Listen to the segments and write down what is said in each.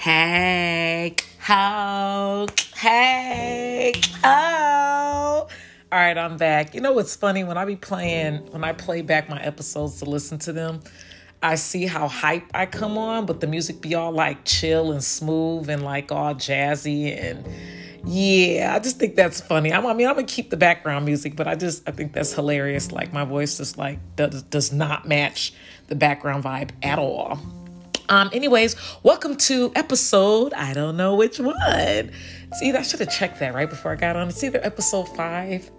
Hey, ho, hey, oh. All right, I'm back. You know what's funny? When I be playing, when I play back my episodes to listen to them, I see how hype I come on, but the music be all like chill and smooth and like all jazzy and yeah, I just think that's funny. I'm, I mean, I'm gonna keep the background music, but I just I think that's hilarious. Like my voice just like does does not match the background vibe at all. Um, anyways, welcome to episode, I don't know which one. See, I should have checked that right before I got on. It's either episode five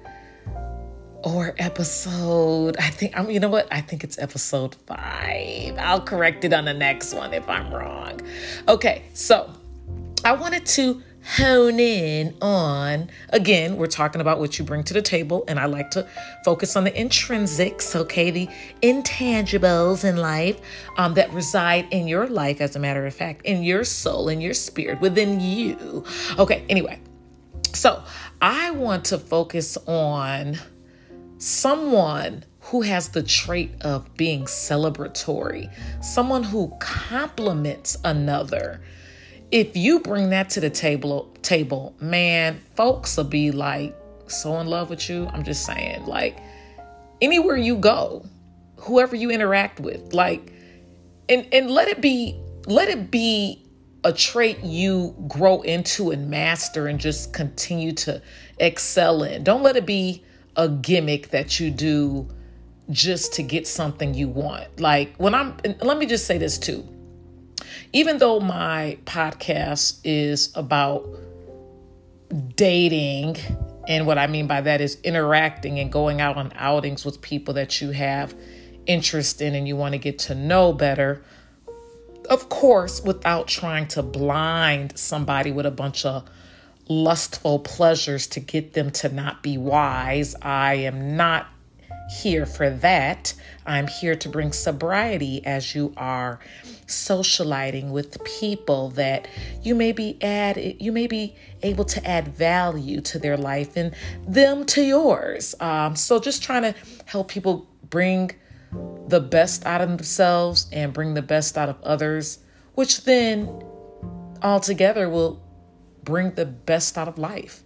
or episode, I think, I'm, you know what? I think it's episode five. I'll correct it on the next one if I'm wrong. Okay, so I wanted to hone in on. Again we're talking about what you bring to the table and i like to focus on the intrinsics okay? The intangibles in life um, that reside in your life as a matter of fact in your soul in your spirit within you okay? Anyway so i want to focus on someone who has the trait of being celebratory someone who compliments another if you bring that to the table table man folks will be like so in love with you. I'm just saying like anywhere you go whoever you interact with like and and let it be let it be a trait you grow into and master and just continue to excel in. Don't let it be a gimmick that you do just to get something you want. Like when i'm let me just say this too even though my podcast is about dating, and what I mean by that is interacting and going out on outings with people that you have interest in and you want to get to know better, of course, without trying to blind somebody with a bunch of lustful pleasures to get them to not be wise. I am not here for that. I'm here to bring sobriety as you are socializing with people that you may be add you may be able to add value to their life and them to yours. Um, so just trying to help people bring the best out of themselves and bring the best out of others, which then altogether will bring the best out of life.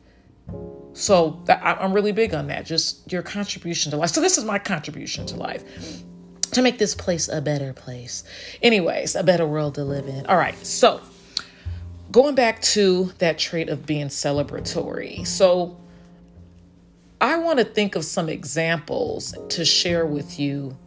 So I'm really big on that. Just your contribution to life. So this is my contribution to life to make this place a better place. Anyways, a better world to live in. All right. So going back to that trait of being celebratory. So I want to think of some examples to share with you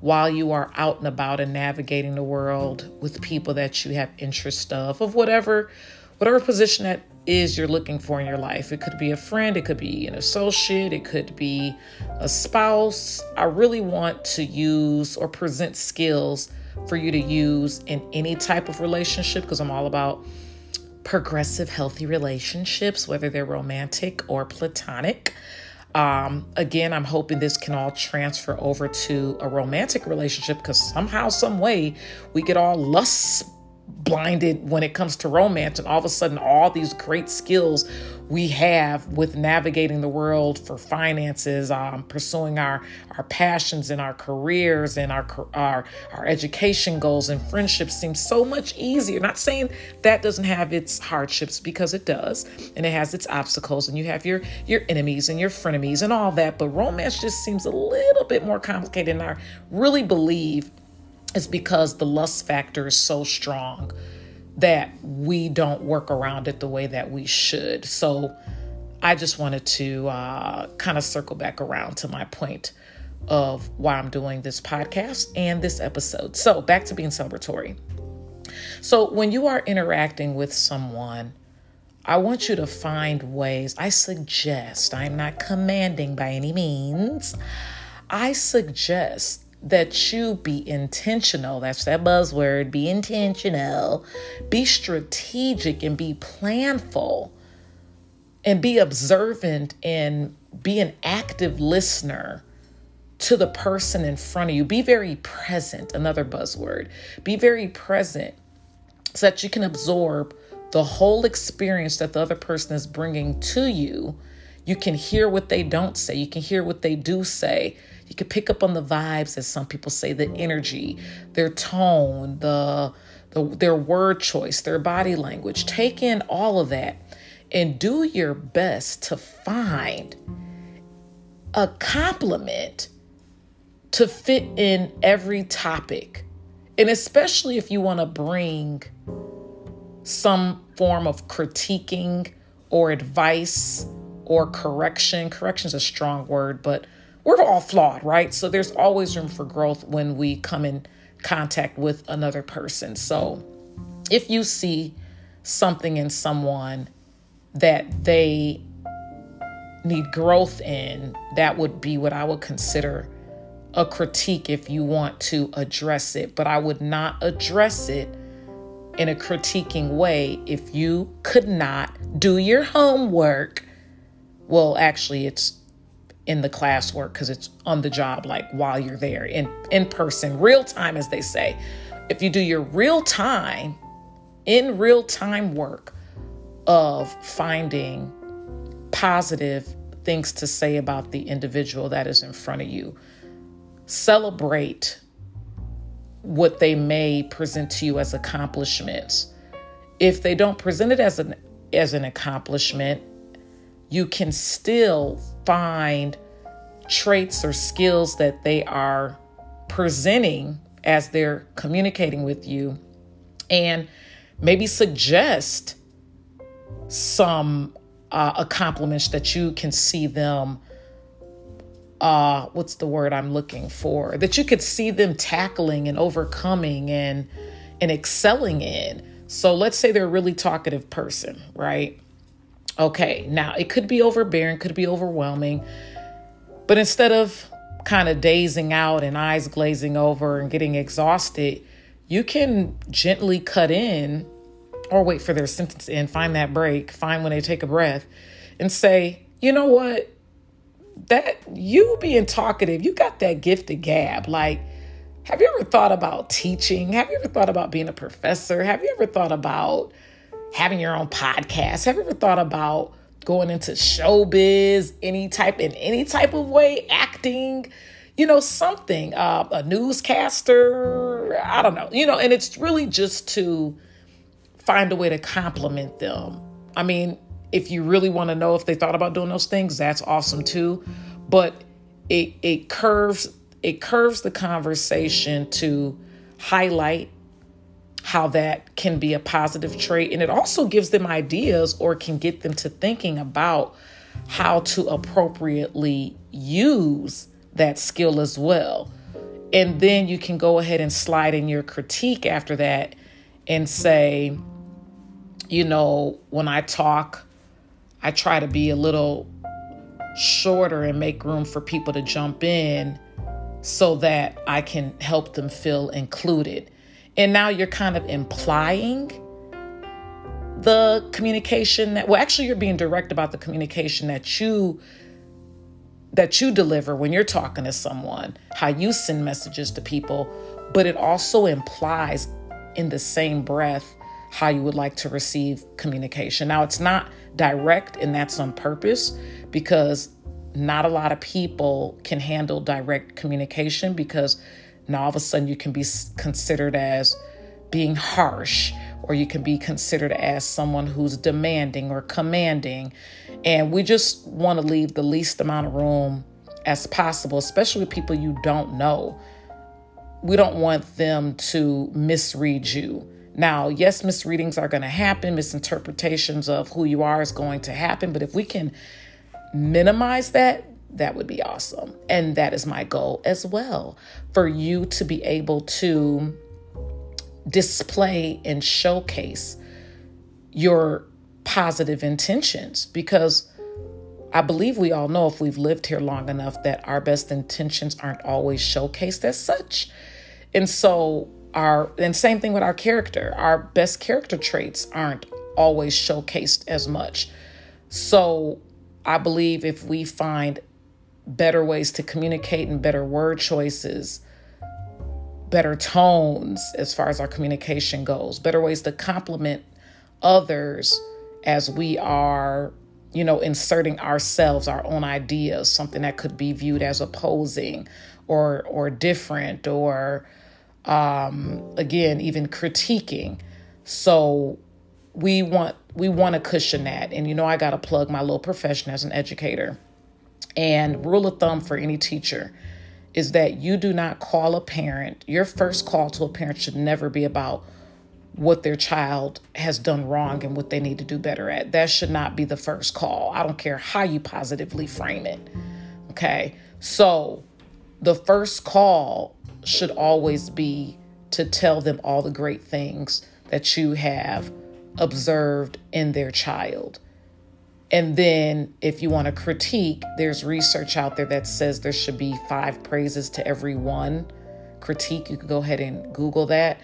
while you are out and about and navigating the world with people that you have interest of of whatever whatever position that is you're looking for in your life. It could be a friend, it could be an associate, it could be a spouse. I really want to use or present skills for you to use in any type of relationship because I'm all about progressive, healthy relationships, whether they're romantic or platonic. Um, again, I'm hoping this can all transfer over to a romantic relationship because somehow, some way, we get all lust blinded when it comes to romance and all of a sudden all these great skills we have with navigating the world for finances um, pursuing our our passions and our careers and our our our education goals and friendships seem so much easier. Not saying that doesn't have its hardships because it does and it has its obstacles and you have your your enemies and your frenemies and all that but romance just seems a little bit more complicated and i really believe is because the lust factor is so strong that we don't work around it the way that we should. So I just wanted to uh, kind of circle back around to my point of why I'm doing this podcast and this episode. So back to being celebratory. So when you are interacting with someone, I want you to find ways. I suggest, I'm not commanding by any means. I suggest that you be intentional. That's that buzzword. Be intentional. Be strategic and be planful and be observant and be an active listener to the person in front of you. Be very present. Another buzzword. Be very present so that you can absorb the whole experience that the other person is bringing to you. You can hear what they don't say, you can hear what they do say you can pick up on the vibes, as some people say, the energy, their tone, the the, their word choice, their body language. Take in all of that and do your best to find a compliment to fit in every topic. And especially if you want to bring some form of critiquing or advice or correction. Correction is a strong word, but we're all flawed, right? So there's always room for growth when we come in contact with another person. So if you see something in someone that they need growth in, that would be what I would consider a critique if you want to address it. But I would not address it in a critiquing way if you could not do your homework. Well, actually, it's in the classwork because it's on the job, like while you're there in, in person, real time, as they say. If you do your real time, in real time work of finding positive things to say about the individual that is in front of you, celebrate what they may present to you as accomplishments. If they don't present it as an as an accomplishment, you can still find traits or skills that they are presenting as they're communicating with you and maybe suggest some uh, accomplishments that you can see them uh, what's the word I'm looking for? That you could see them tackling and overcoming and and excelling in. So let's say they're a really talkative person, right? Okay, now it could be overbearing, could be overwhelming, but instead of kind of dazing out and eyes glazing over and getting exhausted, you can gently cut in or wait for their sentence in, find that break, find when they take a breath, and say, you know what? that you being talkative, you got that gift of gab. Like, have you ever thought about teaching? Have you ever thought about being a professor? Have you ever thought about having your own podcast? Have you ever thought about going into showbiz, any type in any type of way, acting? You know, something, uh, a newscaster, I don't know, you know, and it's really just to find a way to compliment them. I mean, if you really want to know if they thought about doing those things, that's awesome too. But it it curves it curves the conversation to highlight how that can be a positive trait and it also gives them ideas or can get them to thinking about how to appropriately use that skill as well. And then you can go ahead and slide in your critique after that and say, you know, when I talk I try to be a little shorter and make room for people to jump in so that I can help them feel included. And now you're kind of implying the communication that well actually you're being direct about the communication that you that you deliver when you're talking to someone, how you send messages to people, but it also implies in the same breath how you would like to receive communication. Now, it's not direct, and that's on purpose because not a lot of people can handle direct communication because now all of a sudden you can be considered as being harsh or you can be considered as someone who's demanding or commanding. And we just want to leave the least amount of room as possible, especially with people you don't know. We don't want them to misread you. Now, yes, misreadings are going to happen, misinterpretations of who you are is going to happen, but if we can minimize that, that would be awesome. And that is my goal as well for you to be able to display and showcase your positive intentions because I believe we all know if we've lived here long enough that our best intentions aren't always showcased as such. And so our and same thing with our character our best character traits aren't always showcased as much so i believe if we find better ways to communicate and better word choices better tones as far as our communication goes better ways to compliment others as we are you know inserting ourselves our own ideas something that could be viewed as opposing or or different or um, again, even critiquing. So we want we want to cushion that. And you know, I got to plug my little profession as an educator. And rule of thumb for any teacher is that you do not call a parent. Your first call to a parent should never be about what their child has done wrong and what they need to do better at. That should not be the first call. I don't care how you positively frame it. Okay. So the first call should always be to tell them all the great things that you have observed in their child. And then, if you want to critique, there's research out there that says there should be five praises to every one critique. You could go ahead and Google that.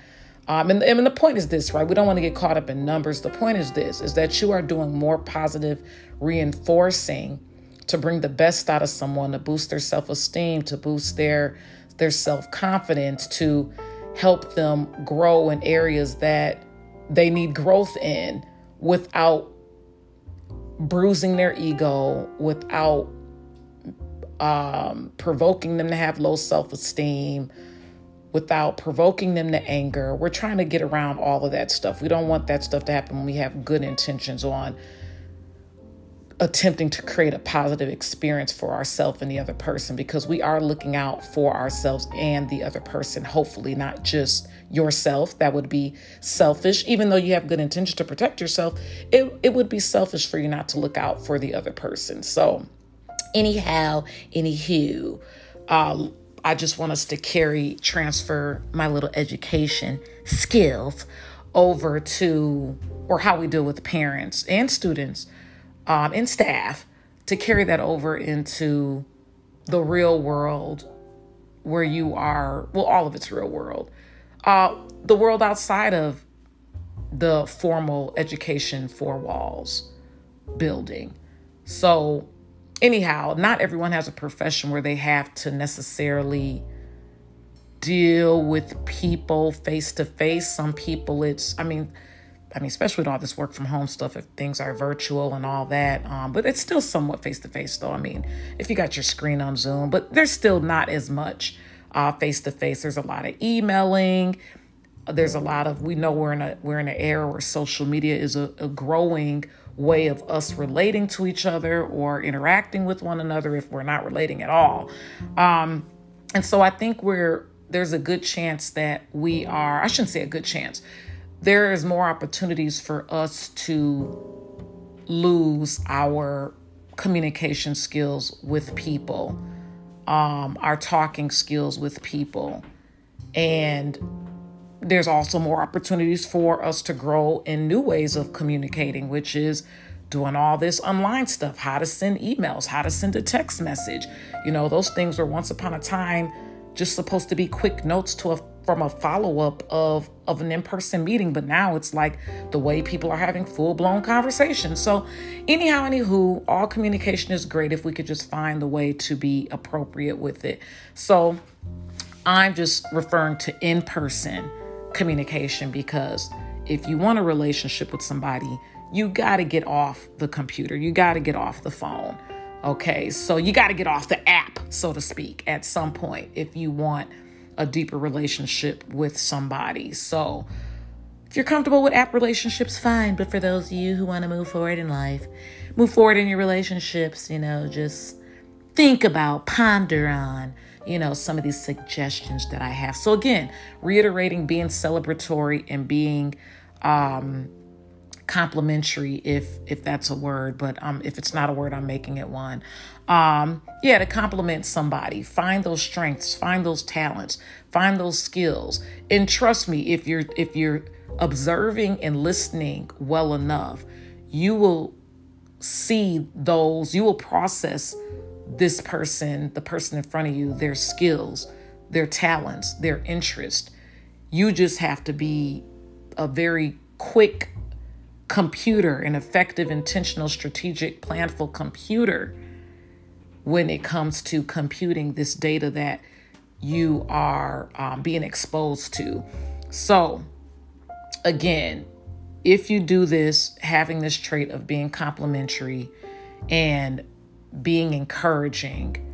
Um, and, and the point is this, right? We don't want to get caught up in numbers. The point is this: is that you are doing more positive reinforcing to bring the best out of someone, to boost their self-esteem, to boost their their self-confidence, to help them grow in areas that they need growth in without bruising their ego, without um, provoking them to have low self esteem, without provoking them to anger. We're trying to get around all of that stuff. We don't want that stuff to happen when we have good intentions on attempting to create a positive experience for ourselves and the other person because we are looking out for ourselves and the other person, hopefully, not just yourself. That would be selfish. Even though you have good intention to protect yourself, it, it would be selfish for you not to look out for the other person. So, anyhow, anywho, uh, I just want us to carry, transfer my little education skills over to, or how we deal with parents and students um, and staff to carry that over into the real world where you are, well, all of it's real world, uh, the world outside of the formal education four walls building. So, anyhow, not everyone has a profession where they have to necessarily deal with people face to face. Some people, it's, I mean, I mean, especially with all this work from home stuff, if things are virtual and all that. Um, but it's still somewhat face to face, though. I mean, if you got your screen on Zoom, but there's still not as much face to face. There's a lot of emailing. There's a lot of we know we're in a we're in an era where social media is a, a growing way of us relating to each other or interacting with one another if we're not relating at all. Um, and so I think we're there's a good chance that we are. I shouldn't say a good chance there is more opportunities for us to lose our communication skills with people, um, our talking skills with people. And there's also more opportunities for us to grow in new ways of communicating, which is doing all this online stuff, how to send emails, how to send a text message. You know, those things were once upon a time just supposed to be quick notes to a from a follow-up of of an in-person meeting but now it's like the way people are having full-blown conversations. So anyhow anywho all communication is great if we could just find the way to be appropriate with it. So i'm just referring to in-person communication because if you want a relationship with somebody you got to get off the computer. You got to get off the phone okay? So you got to get off the app so to speak at some point if you want a deeper relationship with somebody. So, if you're comfortable with app relationships, fine. But for those of you who want to move forward in life, move forward in your relationships, you know, just think about, ponder on, you know, some of these suggestions that I have. So, again, reiterating being celebratory and being, um, complimentary if if that's a word but um if it's not a word i'm making it one. Um yeah to compliment somebody. Find those strengths find those talents find those skills. And trust me if you're if you're observing and listening well enough you will see those you will process this person the person in front of you their skills their talents their interest. You just have to be a very quick computer, an effective, intentional, strategic, planful computer when it comes to computing this data that you are um, being exposed to. So, again, if you do this, having this trait of being complimentary and being encouraging,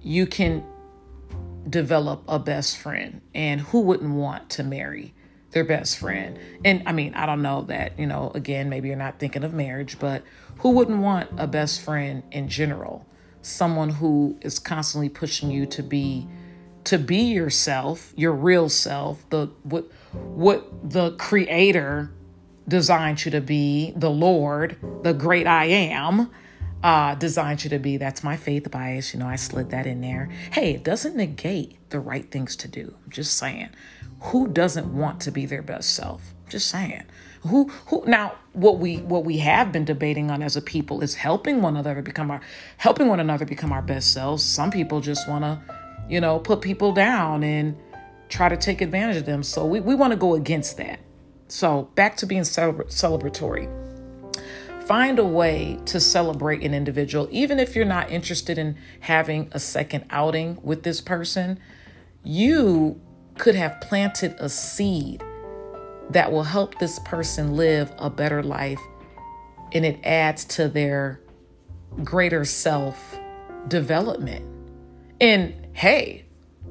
you can develop a best friend. And who wouldn't want to marry their best friend? And I mean, I don't know that, you know, again, maybe you're not thinking of marriage, but who wouldn't want a best friend in general? Someone who is constantly pushing you to be to be yourself, your real self, the what what the creator designed you to be, the Lord, the great I am, uh, designed you to be. That's my faith bias. You know, I slid that in there. Hey, it doesn't negate the right things to do. I'm just saying. Who doesn't want to be their best self? Just saying. Who who now what we what we have been debating on as a people is helping one another become our helping one another become our best selves. Some people just want to, you know, put people down and try to take advantage of them. So we, we want to go against that. So back to being celebra- celebratory. Find a way to celebrate an individual, even if you're not interested in having a second outing with this person. You could have planted a seed that will help this person live a better life and it adds to their greater self development. And hey,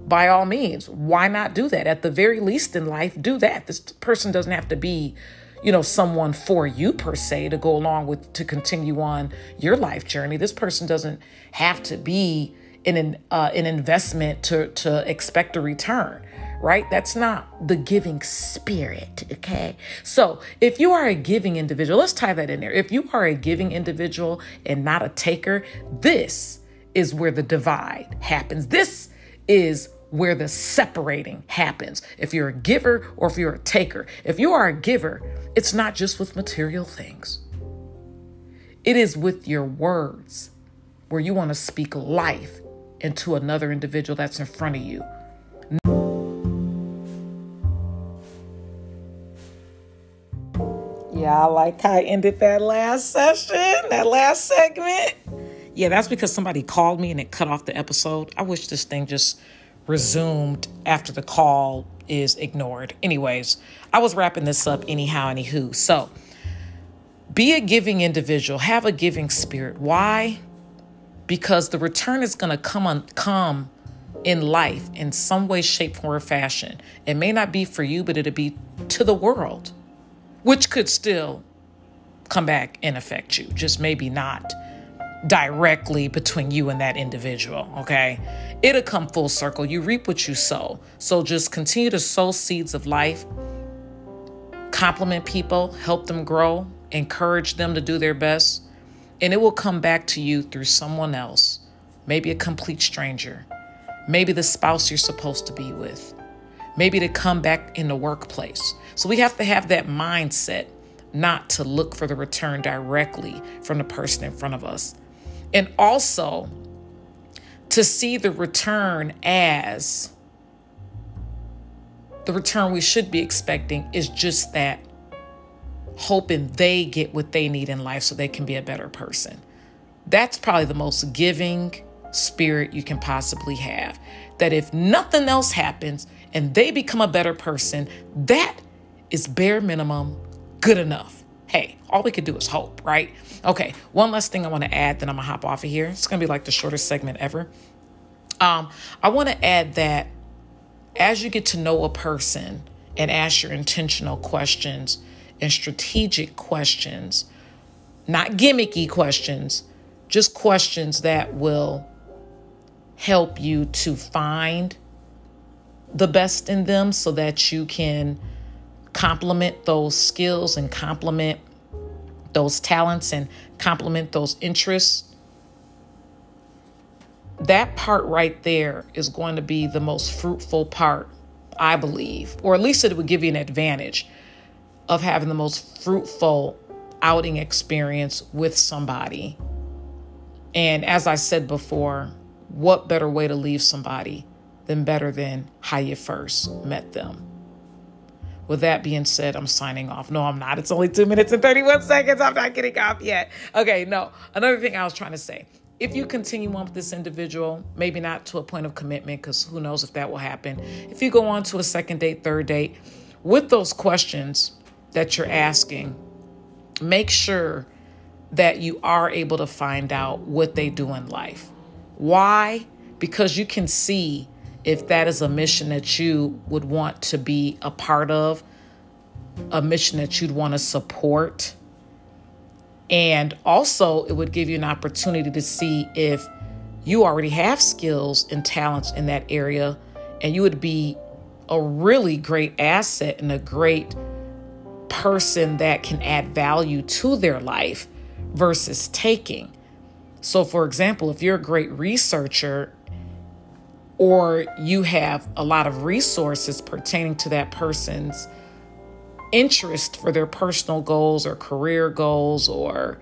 by all means, why not do that? At the very least in life, do that. This person doesn't have to be, you know, someone for you per se to go along with to continue on your life journey. This person doesn't have to be an uh, an investment to to expect a return. Right? That's not the giving spirit. Okay. So if you are a giving individual, let's tie that in there. If you are a giving individual and not a taker, this is where the divide happens. This is where the separating happens. If you're a giver or if you're a taker. If you are a giver, it's not just with material things, it is with your words where you want to speak life into another individual that's in front of you. Yeah, I like how I ended that last session, that last segment. Yeah, that's because somebody called me and it cut off the episode. I wish this thing just resumed after the call is ignored. Anyways, I was wrapping this up anyhow, anywho. So be a giving individual, have a giving spirit. Why? Because the return is gonna come on come in life in some way, shape, form, or fashion. It may not be for you, but it'll be to the world, which could still come back and affect you, just maybe not directly between you and that individual, okay? It'll come full circle. You reap what you sow. So just continue to sow seeds of life, compliment people, help them grow, encourage them to do their best, and it will come back to you through someone else, maybe a complete stranger, maybe the spouse you're supposed to be with, maybe to come back in the workplace. So we have to have that mindset not to look for the return directly from the person in front of us and also to see the return as the return we should be expecting is just that hoping they get what they need in life so they can be a better person. That's probably the most giving spirit you can possibly have. That if nothing else happens and they become a better person, that is bare minimum good enough hey, all we could do is hope, right? Okay, one last thing I want to add, then I'm gonna hop off of here. It's gonna be like the shortest segment ever. Um, I want to add that as you get to know a person and ask your intentional questions and strategic questions, not gimmicky questions, just questions that will help you to find the best in them so that you can complement those skills and complement those talents and complement those interests, that part right there is going to be the most fruitful part, I believe, or at least it would give you an advantage of having the most fruitful outing experience with somebody. And as I said before, what better way to leave somebody than better than how you first met them? With that being said, I'm signing off. No, I'm not. It's only two minutes and 31 seconds. I'm not getting off yet. Okay, no. Another thing I was trying to say if you continue on with this individual, maybe not to a point of commitment, because who knows if that will happen. If you go on to a second date, third date, with those questions that you're asking, make sure that you are able to find out what they do in life. Why? Because you can see if that is a mission that you would want to be a part of, a mission that you'd want to support. And also, it would give you an opportunity to see if you already have skills and talents in that area, and you would be a really great asset and a great person that can add value to their life versus taking. So, for example, if you're a great researcher or you have a lot of resources pertaining to that person's interest for their personal goals or career goals or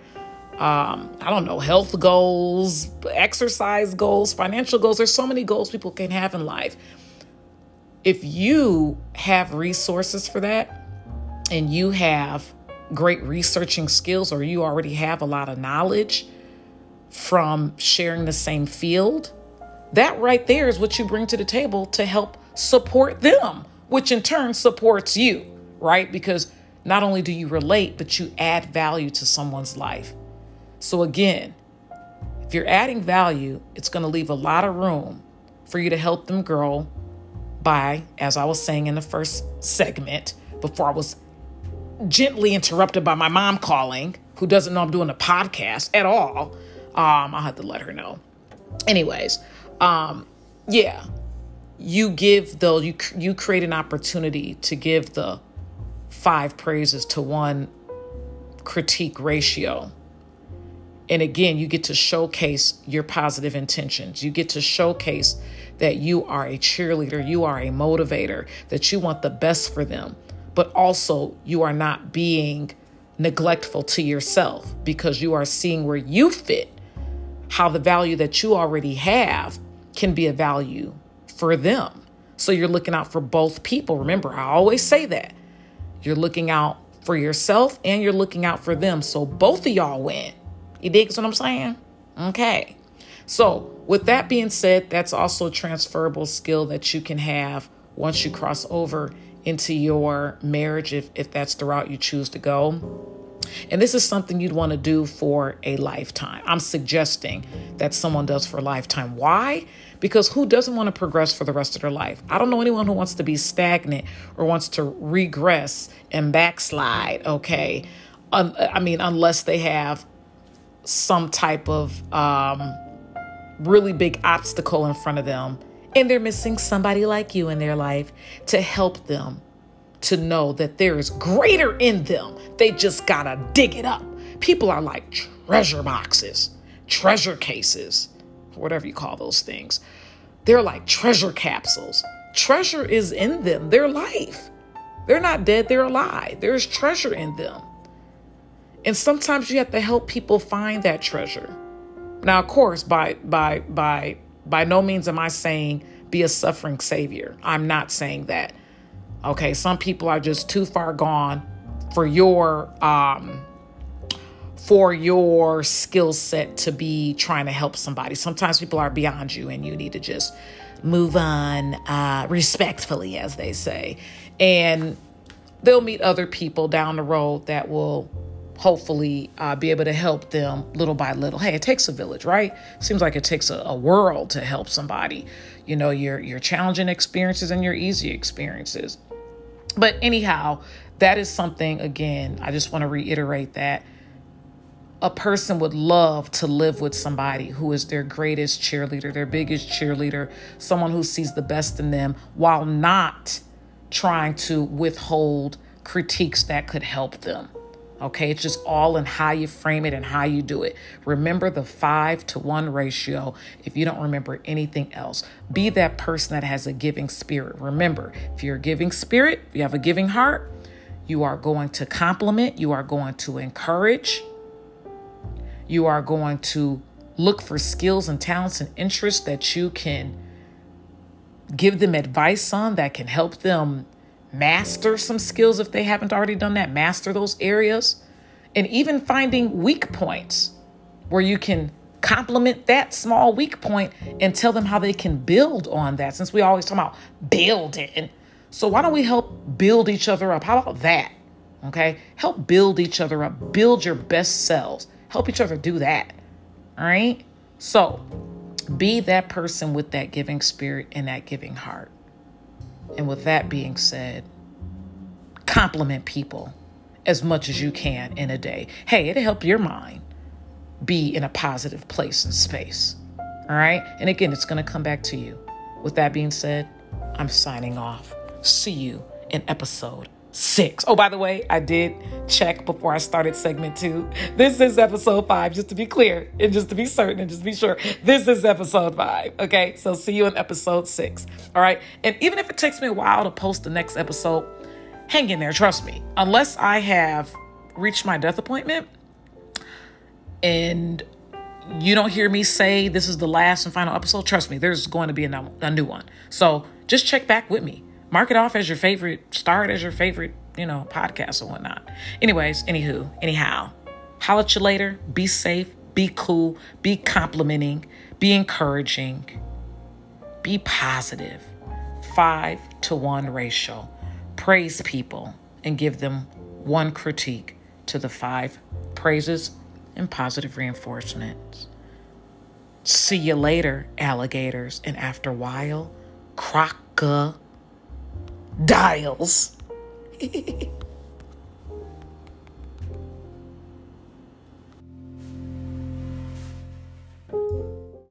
um, I don't know, health goals, exercise goals, financial goals. There's so many goals people can have in life. If you have resources for that and you have great researching skills or you already have a lot of knowledge from sharing the same field, that right there is what you bring to the table to help support them, which in turn supports you, right? Because not only do you relate, but you add value to someone's life. So, again, if you're adding value, it's going to leave a lot of room for you to help them grow by, as I was saying in the first segment, before I was gently interrupted by my mom calling, who doesn't know I'm doing a podcast at all. Um, I'll have to let her know. Anyways, um, yeah, you give though you you create an opportunity to give the five praises to one critique ratio. And again, you get to showcase your positive intentions. You get to showcase that you are a cheerleader, you are a motivator, that you want the best for them, but also you are not being neglectful to yourself because you are seeing where you fit, how the value that you already have can be a value for them. So you're looking out for both people. Remember, I always say that. You're looking out for yourself and you're looking out for them. So both of y'all win. You dig what I'm saying? Okay. So, with that being said, that's also a transferable skill that you can have once you cross over into your marriage if, if that's the route you choose to go. And this is something you'd want to do for a lifetime. I'm suggesting that someone does for a lifetime. Why? Because who doesn't want to progress for the rest of their life? I don't know anyone who wants to be stagnant or wants to regress and backslide, okay? Um, I mean, unless they have some type of um, really big obstacle in front of them and they're missing somebody like you in their life to help them to know that there is greater in them. They just gotta dig it up. People are like treasure boxes, treasure cases, whatever you call those things. They're like treasure capsules. Treasure is in them, their life. They're not dead, they're alive. There's treasure in them. And sometimes you have to help people find that treasure. Now, of course, by by by by no means am I saying be a suffering savior. I'm not saying that. Okay, some people are just too far gone for your um for your skill set to be trying to help somebody. Sometimes people are beyond you and you need to just move on uh respectfully as they say. And they'll meet other people down the road that will hopefully uh, be able to help them little by little. Hey, it takes a village, right? Seems like it takes a, a world to help somebody. You know, your your challenging experiences and your easy experiences. But anyhow, that is something again, I just want to reiterate that a person would love to live with somebody who is their greatest cheerleader, their biggest cheerleader, someone who sees the best in them while not trying to withhold critiques that could help them. Okay, it's just all in how you frame it and how you do it. Remember the five to one ratio if you don't remember anything else. Be that person that has a giving spirit. Remember, if you're a giving spirit, you have a giving heart, you are going to compliment, you are going to encourage, you are going to look for skills and talents and interests that you can give them advice on that can help them master some skills if they haven't already done that, master those areas, and even finding weak points where you can complement that small weak point and tell them how they can build on that. Since we always talk about building, so why don't we help build each other up? How about that? Okay, help build each other up, build your best selves, help each other do that. All right, so Be that person with that giving spirit and that giving heart. And with that being said, compliment people as much as you can in a day. Hey, it'll help your mind be in a positive place and space. All right. And again, it's going to come back to you. With that being said, I'm signing off. See you in episode six. Oh, by the way, I did check before I started segment two. This is episode five, just to be clear and just to be certain and just be sure. This is episode five. Okay. So see you in episode six. All right. And even if it takes me a while to post the next episode, hang in there. Trust me. Unless I have reached my death appointment and you don't hear me say this is the last and final episode, trust me, there's going to be a, new one. So just check back with me. Mark it off as your favorite, start as your favorite, you know, podcast or whatnot. Anyways, anywho, anyhow, holla at you later. Be safe, be cool, be complimenting, be encouraging, be positive. Five to one ratio. Praise people and give them one critique to the five praises and positive reinforcements. See you later, alligators, and after a while, crocodiles.